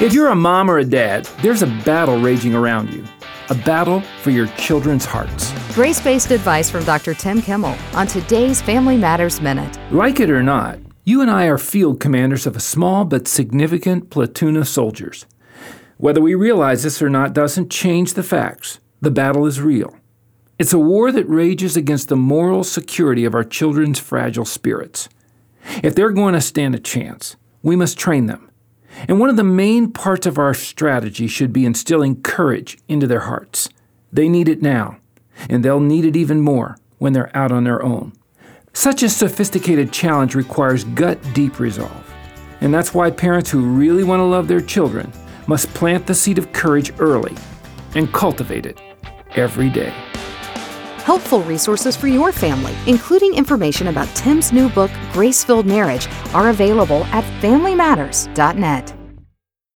If you're a mom or a dad, there's a battle raging around you. A battle for your children's hearts. Grace based advice from Dr. Tim Kimmel on today's Family Matters Minute. Like it or not, you and I are field commanders of a small but significant platoon of soldiers. Whether we realize this or not doesn't change the facts. The battle is real. It's a war that rages against the moral security of our children's fragile spirits. If they're going to stand a chance, we must train them and one of the main parts of our strategy should be instilling courage into their hearts. They need it now, and they'll need it even more when they're out on their own. Such a sophisticated challenge requires gut deep resolve. And that's why parents who really want to love their children must plant the seed of courage early and cultivate it every day. Helpful resources for your family, including information about Tim's new book, Grace Filled Marriage, are available at FamilyMatters.net.